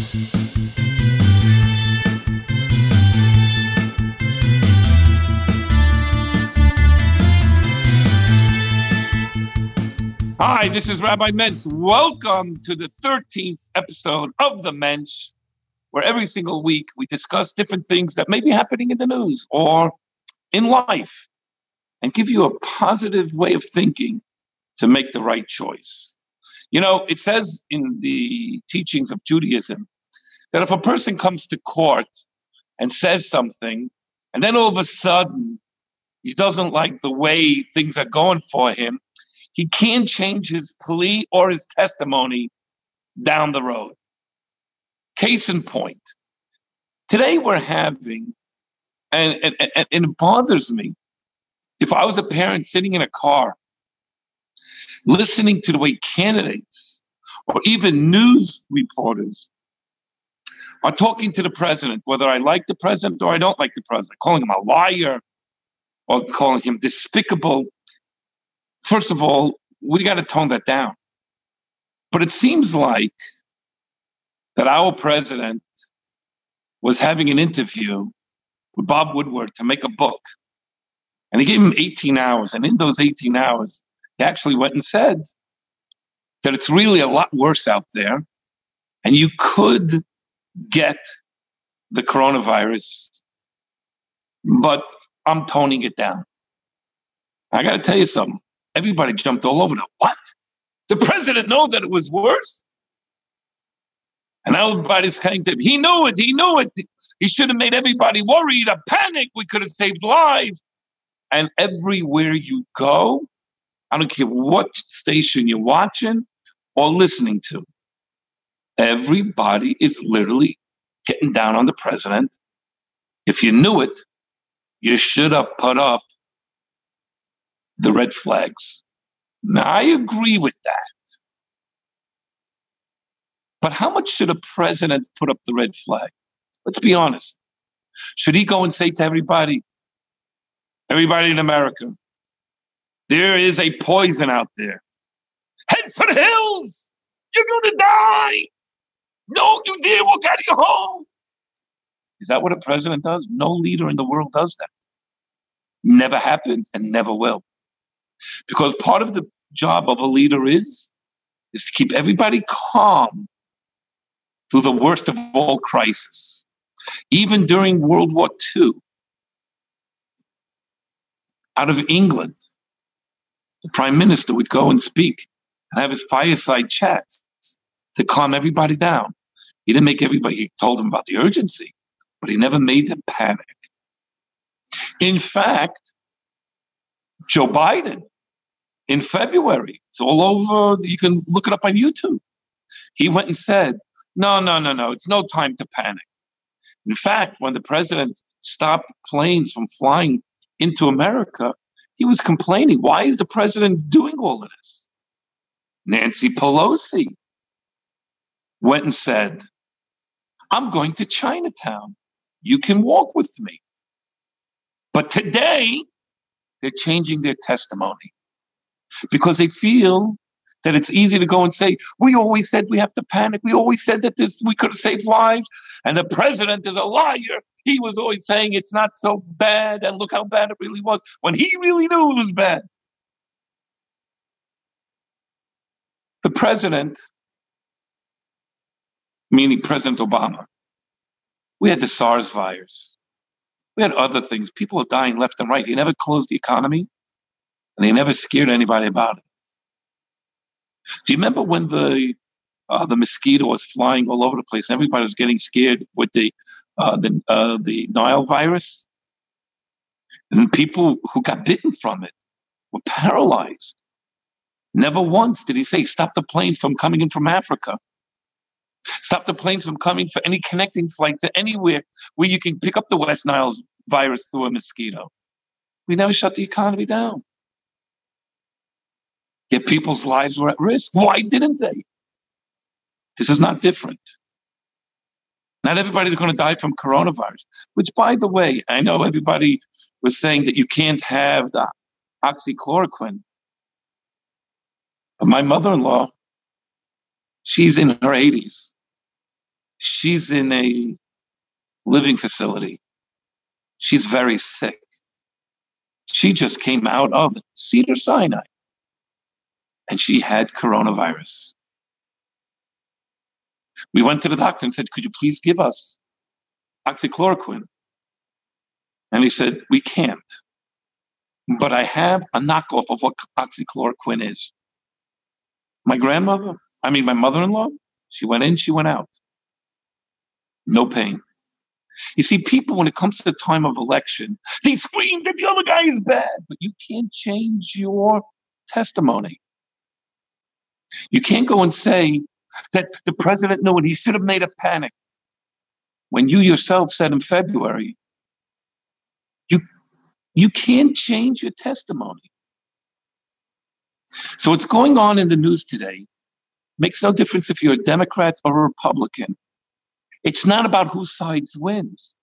Hi, this is Rabbi Mentz. Welcome to the 13th episode of The Mensch, where every single week we discuss different things that may be happening in the news or in life and give you a positive way of thinking to make the right choice. You know, it says in the teachings of Judaism that if a person comes to court and says something, and then all of a sudden he doesn't like the way things are going for him, he can't change his plea or his testimony down the road. Case in point, today we're having, and, and, and, it bothers me, if I was a parent sitting in a car, listening to the way candidates or even news reporters are talking to the president, whether I like the president or I don't like the president, calling him a liar or calling him despicable first of all, we got to tone that down. But it seems like that our president was having an interview with Bob Woodward to make a book. And he gave him 18 hours. And in those 18 hours, he actually went and said that it's really a lot worse out there. And you could get the coronavirus, but I'm toning it down. I got to tell you something. Everybody jumped all over the what? The president know that it was worse? And everybody's saying to him, he knew it, he knew it. He should have made everybody worried, a panic. We could have saved lives. And everywhere you go, I don't care what station you're watching or listening to, everybody is literally getting down on the president. If you knew it, you should have put up the red flags. Now, I agree with that. But how much should a president put up the red flag? Let's be honest. Should he go and say to everybody, everybody in America, there is a poison out there. Head for the hills. You're going to die. No, you walk out of your home. Is that what a president does? No leader in the world does that. Never happened and never will. Because part of the job of a leader is is to keep everybody calm through the worst of all crises. Even during World War II, out of England, the prime minister would go and speak and have his fireside chats to calm everybody down. He didn't make everybody, he told them about the urgency, but he never made them panic. In fact, Joe Biden in February. It's all over. You can look it up on YouTube. He went and said, no, no, no, no, it's no time to panic. In fact, when the president stopped planes from flying into America, he was complaining. Why is the president doing all of this? Nancy Pelosi went and said, I'm going to Chinatown. You can walk with me. But today, they're changing their testimony because they feel that it's easy to go and say, we always said we have to panic. We always said that this, we could have saved lives. And the president is a liar. He was always saying it's not so bad. And look how bad it really was when he really knew it was bad. The president, meaning President Obama, we had the SARS virus. We had other things. People are dying left and right. He never closed the economy and he never scared anybody about it. Do you remember when the uh, the mosquito was flying all over the place and everybody was getting scared with the uh, the uh, the Nile virus? And people who got bitten from it were paralyzed. Never once did he say, "Stop the plane from coming in from Africa." Stop the planes from coming for any connecting flight to anywhere where you can pick up the West Nile virus through a mosquito. We never shut the economy down. Yet people's lives were at risk. Why didn't they? This is not different. Not everybody's going to die from coronavirus, which, by the way, I know everybody was saying that you can't have the oxychloroquine. But my mother in law, she's in her 80s. She's in a living facility. She's very sick. She just came out of Cedar Sinai and she had coronavirus. We went to the doctor and said, Could you please give us oxychloroquine? And he said, We can't. But I have a knockoff of what oxychloroquine is. My grandmother, I mean, my mother in law, she went in, she went out. No pain. You see, people, when it comes to the time of election, they scream that the other guy is bad, but you can't change your testimony. You can't go and say that the president knew and he should have made a panic. When you yourself said in February, you, you can't change your testimony. So what's going on in the news today makes no difference if you're a Democrat or a Republican. It's not about whose side wins.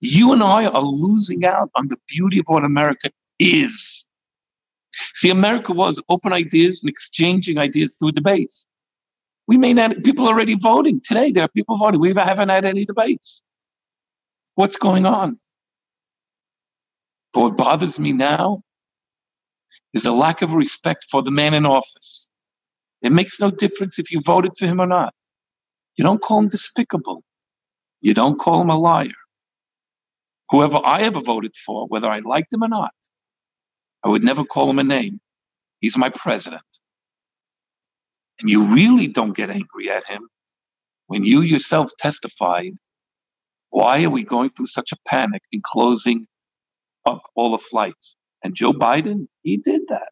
You and I are losing out on the beauty of what America is. See, America was open ideas and exchanging ideas through debates. We may not, people are already voting. Today, there are people voting. We haven't had any debates. What's going on? But what bothers me now is a lack of respect for the man in office. It makes no difference if you voted for him or not. You don't call him despicable. You don't call him a liar. Whoever I ever voted for, whether I liked him or not, I would never call him a name. He's my president. And you really don't get angry at him when you yourself testified why are we going through such a panic in closing up all the flights? And Joe Biden, he did that.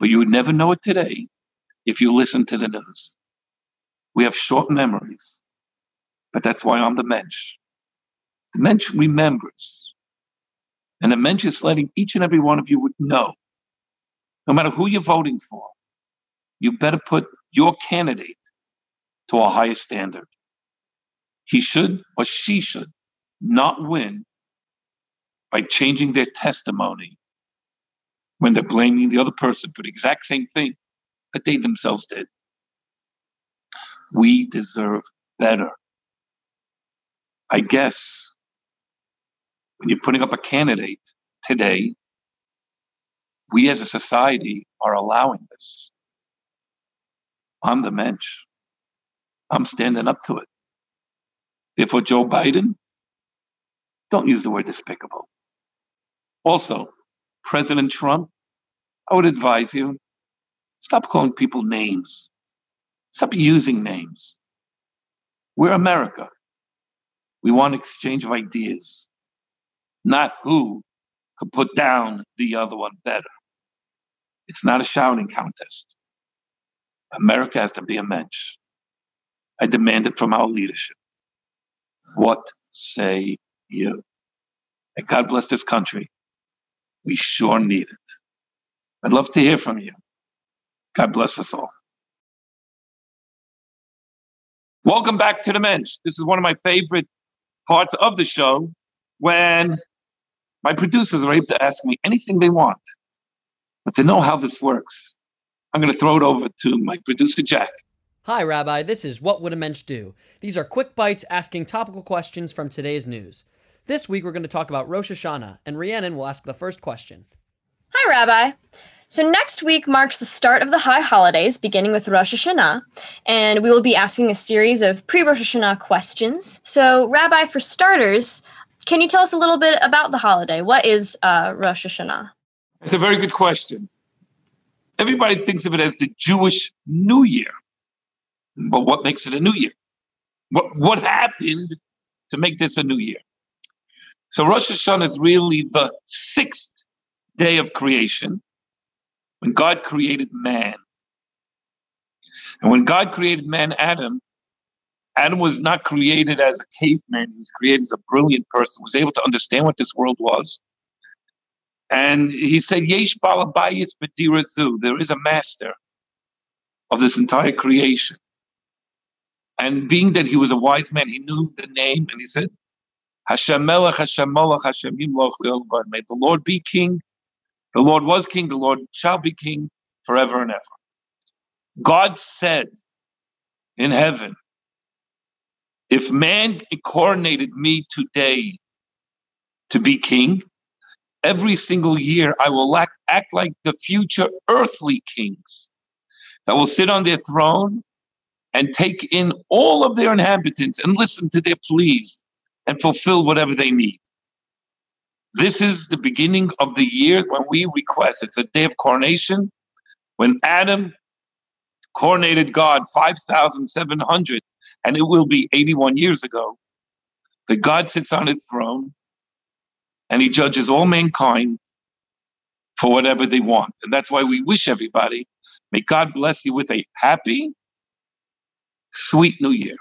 But you would never know it today if you listen to the news. We have short memories, but that's why I'm the mensch. The mensch remembers. And the mensch is letting each and every one of you know, no matter who you're voting for, you better put your candidate to a higher standard. He should or she should not win by changing their testimony when they're blaming the other person for the exact same thing that they themselves did. We deserve better. I guess when you're putting up a candidate today, we as a society are allowing this. I'm the mensch. I'm standing up to it. Therefore, Joe Biden, don't use the word despicable. Also, President Trump, I would advise you stop calling people names. Stop using names. We're America. We want exchange of ideas, not who could put down the other one better. It's not a shouting contest. America has to be a mensch. I demand it from our leadership. What say you? And God bless this country. We sure need it. I'd love to hear from you. God bless us all. Welcome back to the Mensch. This is one of my favorite parts of the show when my producers are able to ask me anything they want. But to know how this works, I'm going to throw it over to my producer, Jack. Hi, Rabbi. This is What Would a Mensch Do? These are quick bites asking topical questions from today's news. This week, we're going to talk about Rosh Hashanah, and Rhiannon will ask the first question. Hi, Rabbi. So next week marks the start of the high holidays, beginning with Rosh Hashanah, and we will be asking a series of pre-Rosh Hashanah questions. So, Rabbi, for starters, can you tell us a little bit about the holiday? What is uh, Rosh Hashanah? It's a very good question. Everybody thinks of it as the Jewish New Year, but what makes it a New Year? What what happened to make this a New Year? So Rosh Hashanah is really the sixth day of creation when God created man. And when God created man, Adam, Adam was not created as a caveman. He was created as a brilliant person, was able to understand what this world was. And he said, Yesh balabayis b'dirazu. There is a master of this entire creation. And being that he was a wise man, he knew the name, and he said, Hashem melech, Hashem molech, Hashem yimloch May the Lord be king the Lord was king, the Lord shall be king forever and ever. God said in heaven, if man coronated me today to be king, every single year I will act, act like the future earthly kings that will sit on their throne and take in all of their inhabitants and listen to their pleas and fulfill whatever they need. This is the beginning of the year when we request. It's a day of coronation. When Adam coronated God 5,700, and it will be 81 years ago, that God sits on his throne and he judges all mankind for whatever they want. And that's why we wish everybody, may God bless you with a happy, sweet new year.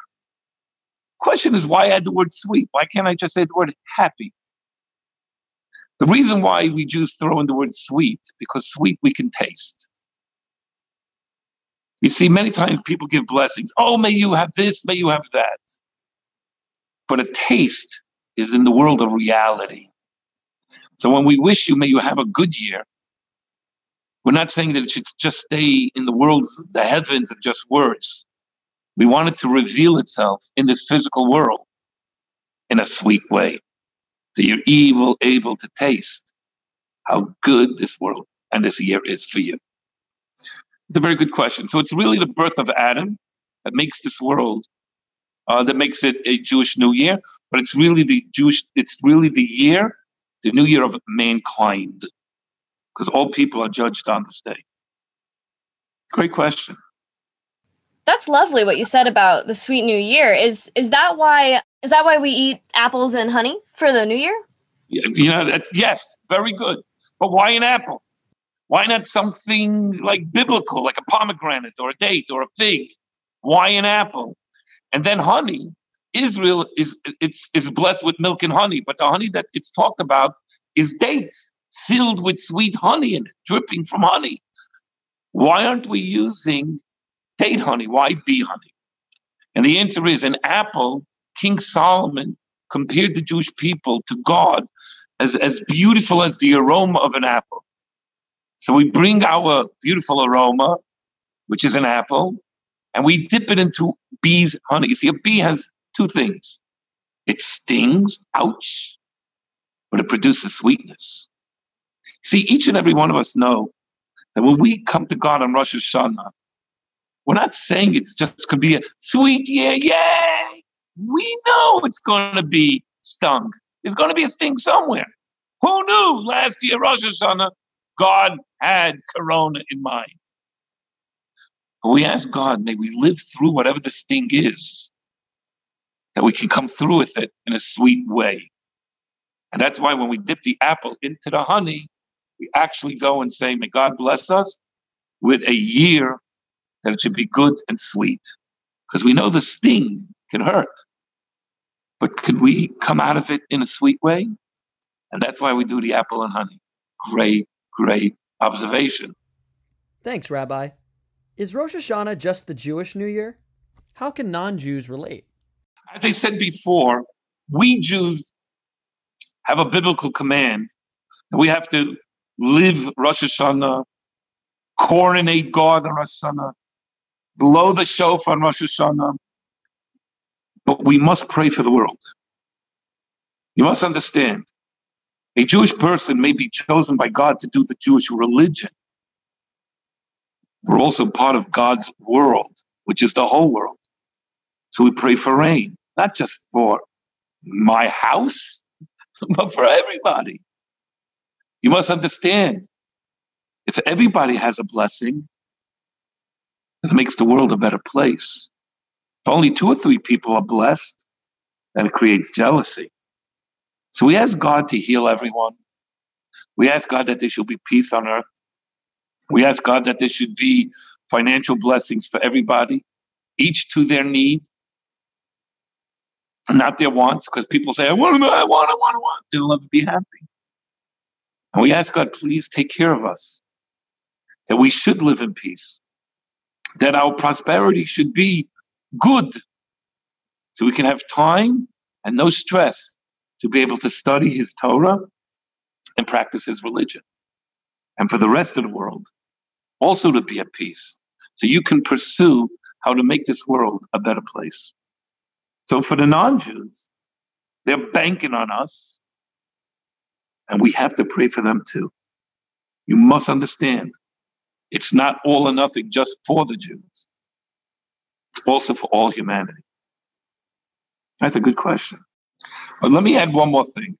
Question is why add the word sweet? Why can't I just say the word happy? The reason why we Jews throw in the word sweet, because sweet we can taste. You see, many times people give blessings. Oh, may you have this, may you have that. But a taste is in the world of reality. So when we wish you, may you have a good year, we're not saying that it should just stay in the world, the heavens, and just words. We want it to reveal itself in this physical world in a sweet way. So you're evil able to taste how good this world and this year is for you. It's a very good question. So it's really the birth of Adam that makes this world, uh, that makes it a Jewish New Year. But it's really the Jewish, it's really the year, the New Year of mankind, because all people are judged on this day. Great question. That's lovely what you said about the sweet new year. Is is that why is that why we eat apples and honey for the new year? You know, that, yes, very good. But why an apple? Why not something like biblical, like a pomegranate or a date or a fig? Why an apple? And then honey. Israel is it's is blessed with milk and honey, but the honey that it's talked about is dates filled with sweet honey and dripping from honey. Why aren't we using date honey? Why bee honey? And the answer is an apple, King Solomon compared the Jewish people to God as, as beautiful as the aroma of an apple. So we bring our beautiful aroma, which is an apple, and we dip it into bee's honey. You see, a bee has two things it stings, ouch, but it produces sweetness. See, each and every one of us know that when we come to God on Rosh Hashanah, we're not saying it's just going to be a sweet year, yay! We know it's going to be stung. There's going to be a sting somewhere. Who knew last year, Rosh Hashanah, God had Corona in mind? But we ask God, may we live through whatever the sting is, that we can come through with it in a sweet way. And that's why when we dip the apple into the honey, we actually go and say, may God bless us with a year that it should be good and sweet. Because we know the sting can hurt. But could we come out of it in a sweet way? And that's why we do the apple and honey. Great, great observation. Thanks, Rabbi. Is Rosh Hashanah just the Jewish New Year? How can non Jews relate? As I said before, we Jews have a biblical command that we have to live Rosh Hashanah, coronate God on Rosh Hashanah, blow the shofar on Rosh Hashanah, but we must pray for the world. You must understand, a Jewish person may be chosen by God to do the Jewish religion. We're also part of God's world, which is the whole world. So we pray for rain, not just for my house, but for everybody. You must understand if everybody has a blessing, it makes the world a better place. If only two or three people are blessed, then it creates jealousy. So we ask God to heal everyone. We ask God that there should be peace on earth. We ask God that there should be financial blessings for everybody, each to their need, not their wants, because people say, I want, I want, I want, I want. They'll never be happy. And we ask God, please take care of us, that we should live in peace, that our prosperity should be good, so we can have time and no stress to be able to study His Torah and practice His religion. And for the rest of the world, also to be at peace, so you can pursue how to make this world a better place. So for the non-Jews, they're banking on us, and we have to pray for them too. You must understand, it's not all or nothing just for the Jews. Also for all humanity. That's a good question. But let me add one more thing.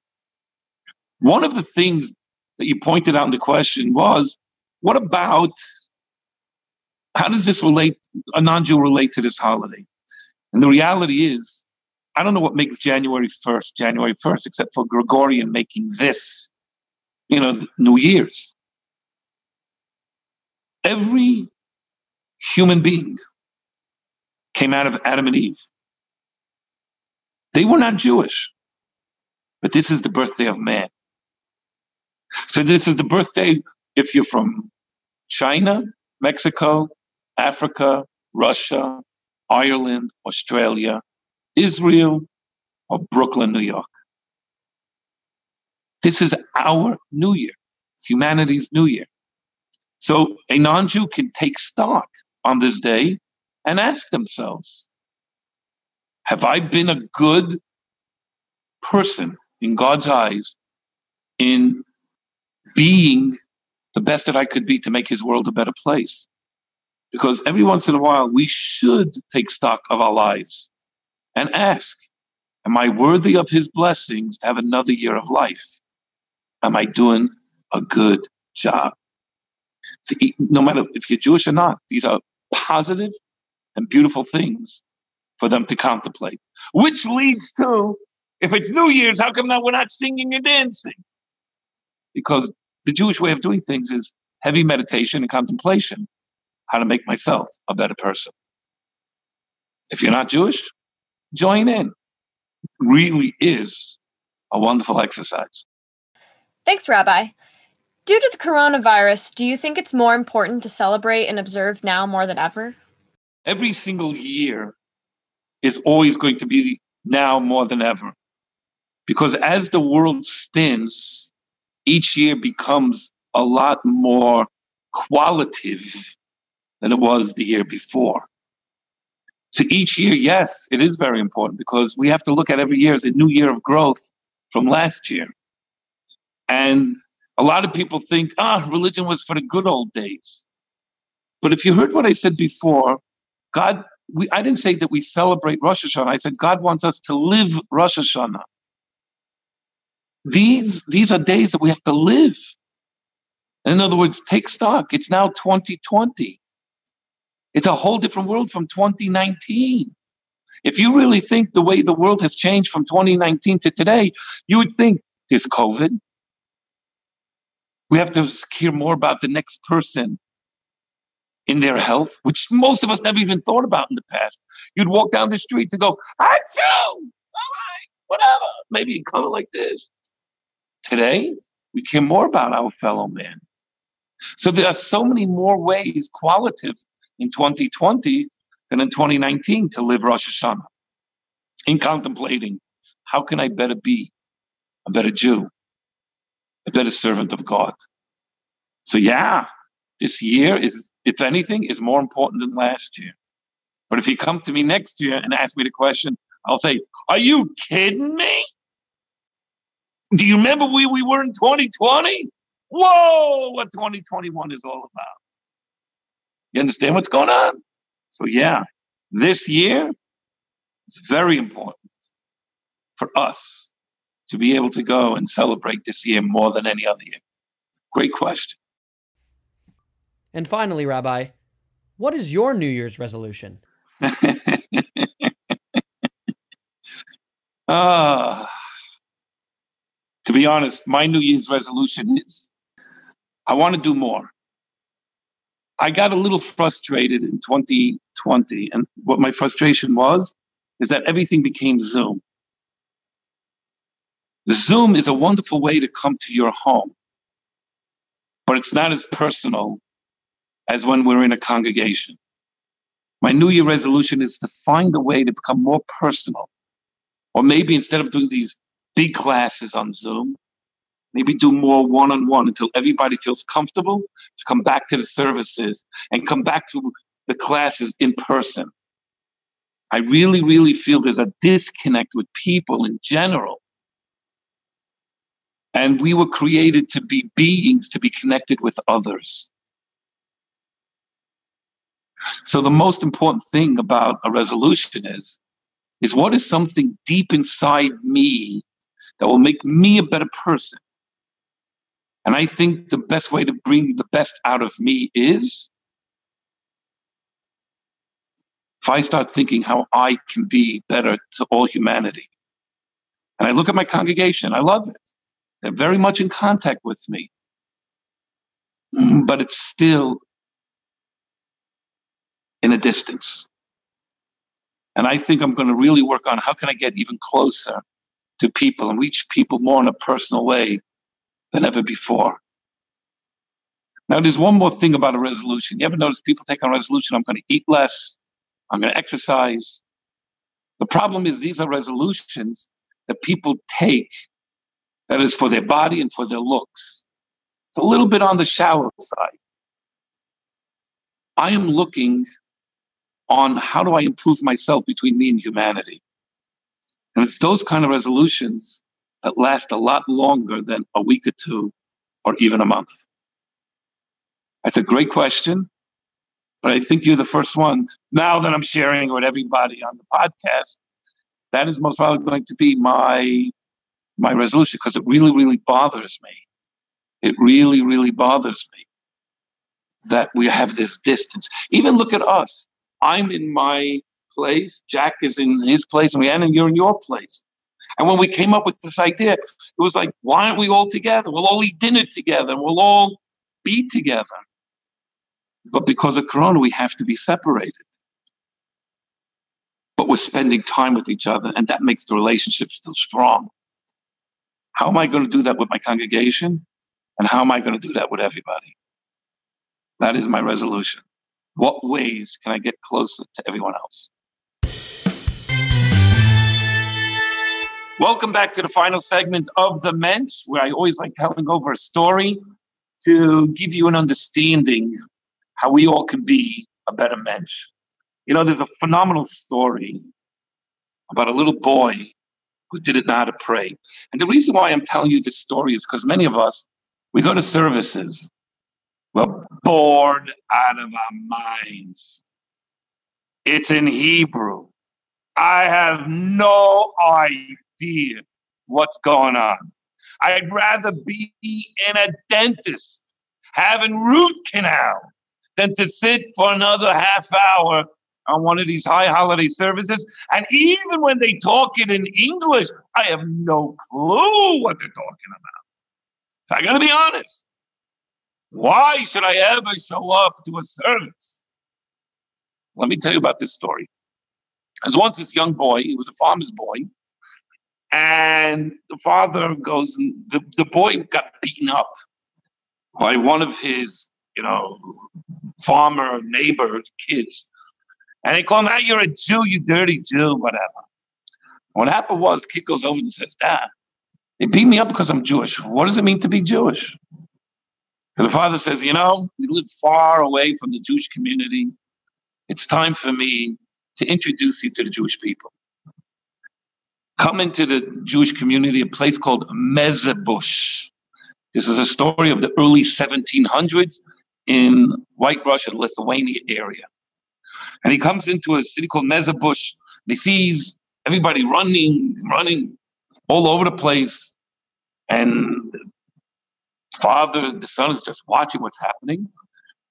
One of the things that you pointed out in the question was what about how does this relate, a non Jew relate to this holiday? And the reality is, I don't know what makes January 1st January 1st, except for Gregorian making this, you know, New Year's. Every human being came out of Adam and Eve. They were not Jewish, but this is the birthday of man. So this is the birthday if you're from China, Mexico, Africa, Russia, Ireland, Australia, Israel, or Brooklyn, New York. This is our New Year. Humanity's New Year. So a non Jew can take stock on this day and ask themselves Have I been a good person in God's eyes in being the best that I could be to make his world a better place? Because every once in a while, we should take stock of our lives and ask, Am I worthy of his blessings to have another year of life? Am I doing a good job? No matter if you're Jewish or not, these are positive and beautiful things for them to contemplate. Which leads to, if it's New Year's, how come now we're not singing and dancing? Because the Jewish way of doing things is heavy meditation and contemplation how to make myself a better person. If you're not Jewish, join in. It really is a wonderful exercise. Thanks, Rabbi. Due to the coronavirus, do you think it's more important to celebrate and observe now more than ever? Every single year is always going to be now more than ever. Because as the world spins, each year becomes a lot more qualitative than it was the year before. So each year, yes, it is very important because we have to look at every year as a new year of growth from last year. And a lot of people think, ah, religion was for the good old days. But if you heard what I said before, God, we, I didn't say that we celebrate Rosh Hashanah. I said God wants us to live Rosh Hashanah. These, these are days that we have to live. In other words, take stock. It's now 2020. It's a whole different world from 2019. If you really think the way the world has changed from 2019 to today, you would think there's COVID. We have to hear more about the next person in their health, which most of us never even thought about in the past. You'd walk down the street and go, too, all right, whatever, maybe in color like this. Today, we care more about our fellow man. So there are so many more ways, qualitative, in 2020 than in 2019 to live Rosh Hashanah. In contemplating, how can I better be a better Jew, a better servant of God? So yeah, this year is, if anything, is more important than last year. But if you come to me next year and ask me the question, I'll say, Are you kidding me? Do you remember where we were in 2020? Whoa, what 2021 is all about. You understand what's going on? So, yeah, this year is very important for us to be able to go and celebrate this year more than any other year. Great question. And finally, Rabbi, what is your New Year's resolution? uh, to be honest, my New Year's resolution is I want to do more. I got a little frustrated in 2020. And what my frustration was is that everything became Zoom. The Zoom is a wonderful way to come to your home, but it's not as personal as when we're in a congregation. My New Year resolution is to find a way to become more personal. Or maybe instead of doing these big classes on Zoom, maybe do more one on one until everybody feels comfortable to come back to the services and come back to the classes in person. I really, really feel there's a disconnect with people in general. And we were created to be beings, to be connected with others. So the most important thing about a resolution is, is what is something deep inside me that will make me a better person? And I think the best way to bring the best out of me is if I start thinking how I can be better to all humanity. And I look at my congregation, I love it. They're very much in contact with me. But it's still in a distance. And I think I'm going to really work on how can I get even closer to people and reach people more in a personal way than ever before. Now, there's one more thing about a resolution. You ever notice people take a resolution? I'm going to eat less. I'm going to exercise. The problem is these are resolutions that people take that is for their body and for their looks. It's a little bit on the shallow side. I am looking on how do I improve myself between me and humanity. And it's those kind of resolutions that last a lot longer than a week or two or even a month. That's a great question, but I think you're the first one now that I'm sharing with everybody on the podcast. That is most probably going to be my my resolution because it really, really bothers me. It really, really bothers me that we have this distance. Even look at us. I'm in my place, Jack is in his place, and Rhiannon, you're in your place. And when we came up with this idea, it was like, why aren't we all together? We'll all eat dinner together. We'll all be together. But because of Corona, we have to be separated. But we're spending time with each other, and that makes the relationship still strong. How am I going to do that with my congregation? And how am I going to do that with everybody? That is my resolution. What ways can I get closer to everyone else? Welcome back to the final segment of The Mensch, where I always like telling over a story to give you an understanding how we all can be a better mensch. You know, there's a phenomenal story about a little boy who didn't know how to pray. And the reason why I'm telling you this story is because many of us, we go to services we're bored out of our minds. It's in Hebrew. I have no idea what's going on. I'd rather be in a dentist having root canal than to sit for another half hour on one of these high holiday services. And even when they talk it in English, I have no clue what they're talking about. So I got to be honest. Why should I ever show up to a service? Let me tell you about this story. There's once this young boy, he was a farmer's boy, and the father goes, and the, the boy got beaten up by one of his, you know, farmer neighbor kids. And they call him, ah, you're a Jew, you dirty Jew, whatever. What happened was kid goes over and says, Dad, they beat me up because I'm Jewish. What does it mean to be Jewish? So the father says, You know, we live far away from the Jewish community. It's time for me to introduce you to the Jewish people. Come into the Jewish community, a place called Mezebush. This is a story of the early 1700s in White Russia, Lithuania area. And he comes into a city called Mezebush. And he sees everybody running, running all over the place. And father and the son is just watching what's happening.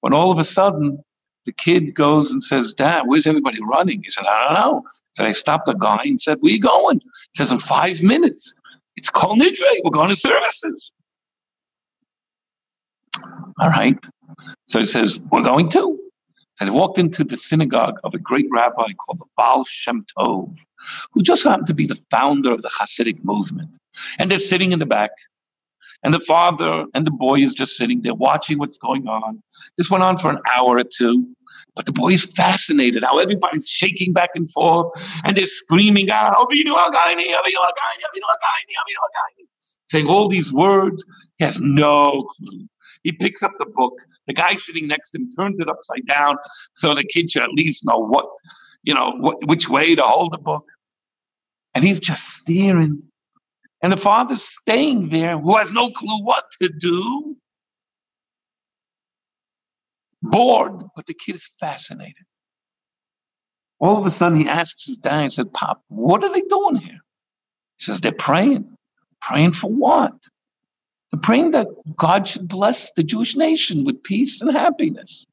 When all of a sudden, the kid goes and says, Dad, where's everybody running? He said, I don't know. So I stopped the guy and said, Where you going? He says, In five minutes. It's Kol Nidre. We're going to services. All right. So he says, We're going to. And he walked into the synagogue of a great rabbi called the Baal Shem Tov, who just happened to be the founder of the Hasidic movement. And they're sitting in the back and the father and the boy is just sitting there watching what's going on. This went on for an hour or two. But the boy is fascinated how everybody's shaking back and forth and they're screaming out, saying all these words. He has no clue. He picks up the book. The guy sitting next to him turns it upside down so the kid should at least know what you know, wh- which way to hold the book. And he's just staring. And the father's staying there who has no clue what to do. Bored, but the kid is fascinated. All of a sudden, he asks his dad, he said, Pop, what are they doing here? He says, They're praying. Praying for what? They're praying that God should bless the Jewish nation with peace and happiness.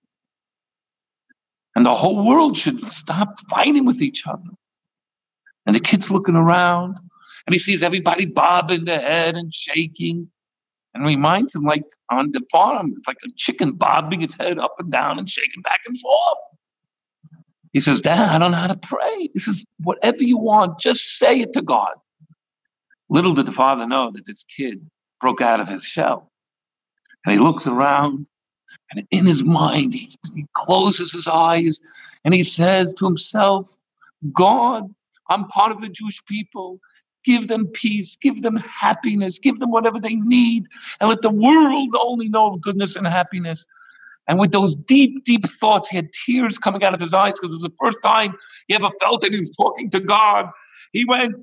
And the whole world should stop fighting with each other. And the kid's looking around and he sees everybody bobbing their head and shaking and reminds him like on the farm, it's like a chicken bobbing its head up and down and shaking back and forth. He says, Dad, I don't know how to pray. He says, whatever you want, just say it to God. Little did the father know that this kid broke out of his shell. And he looks around, and in his mind, he, he closes his eyes and he says to himself, God, I'm part of the Jewish people. Give them peace, give them happiness, give them whatever they need, and let the world only know of goodness and happiness. And with those deep, deep thoughts, he had tears coming out of his eyes because it was the first time he ever felt that he was talking to God. He went.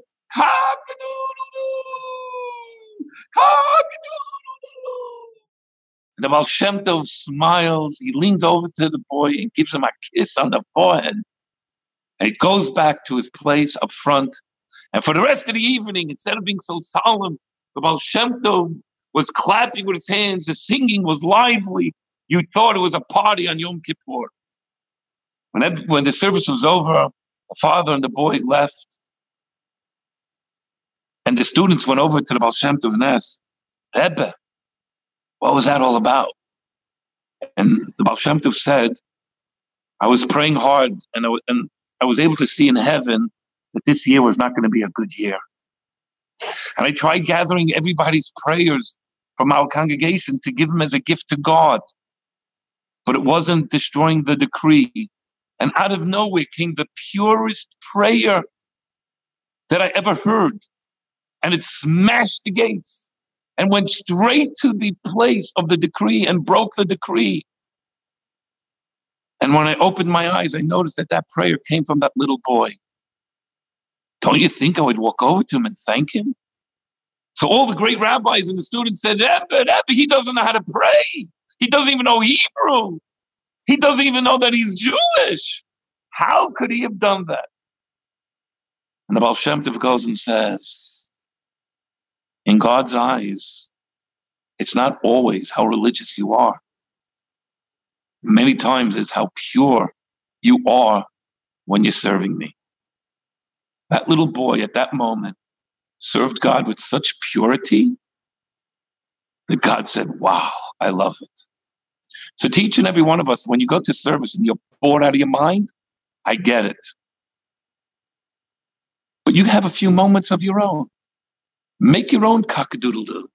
And the Baal smiles. He leans over to the boy and gives him a kiss on the forehead. And he goes back to his place up front. And for the rest of the evening, instead of being so solemn, the Baal Shem Tov was clapping with his hands. The singing was lively. You thought it was a party on Yom Kippur. When, when the service was over, the father and the boy left. And the students went over to the Baal Shem Tov and asked, Rebbe, what was that all about? And the Baal Shem Tov said, I was praying hard and I, and I was able to see in heaven that this year was not going to be a good year. And I tried gathering everybody's prayers from our congregation to give them as a gift to God. But it wasn't destroying the decree. And out of nowhere came the purest prayer that I ever heard. And it smashed the gates and went straight to the place of the decree and broke the decree. And when I opened my eyes, I noticed that that prayer came from that little boy. Don't you think I would walk over to him and thank him? So all the great rabbis and the students said, Rebbe, Rebbe, he doesn't know how to pray. He doesn't even know Hebrew. He doesn't even know that he's Jewish. How could he have done that? And the Baal Shem Tov goes and says, in God's eyes, it's not always how religious you are. Many times it's how pure you are when you're serving me. That little boy at that moment served God with such purity that God said, Wow, I love it. So, to each and every one of us, when you go to service and you're bored out of your mind, I get it. But you have a few moments of your own. Make your own cock-a-doodle-doo.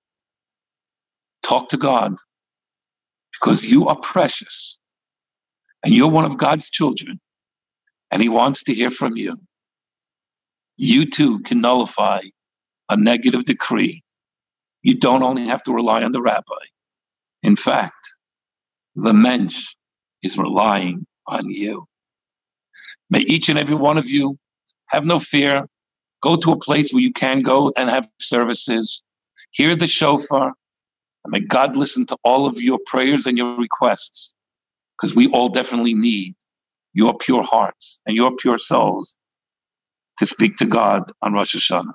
Talk to God because you are precious and you're one of God's children and He wants to hear from you. You too can nullify a negative decree. You don't only have to rely on the rabbi. In fact, the mensch is relying on you. May each and every one of you have no fear. Go to a place where you can go and have services. Hear the shofar. And may God listen to all of your prayers and your requests, because we all definitely need your pure hearts and your pure souls to speak to God on Rosh Hashanah.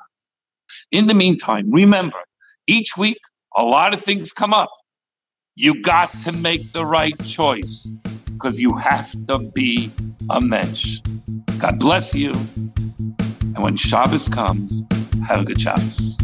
In the meantime, remember, each week, a lot of things come up. You got to make the right choice because you have to be a mensch. God bless you. And when Shabbos comes, have a good Shabbos.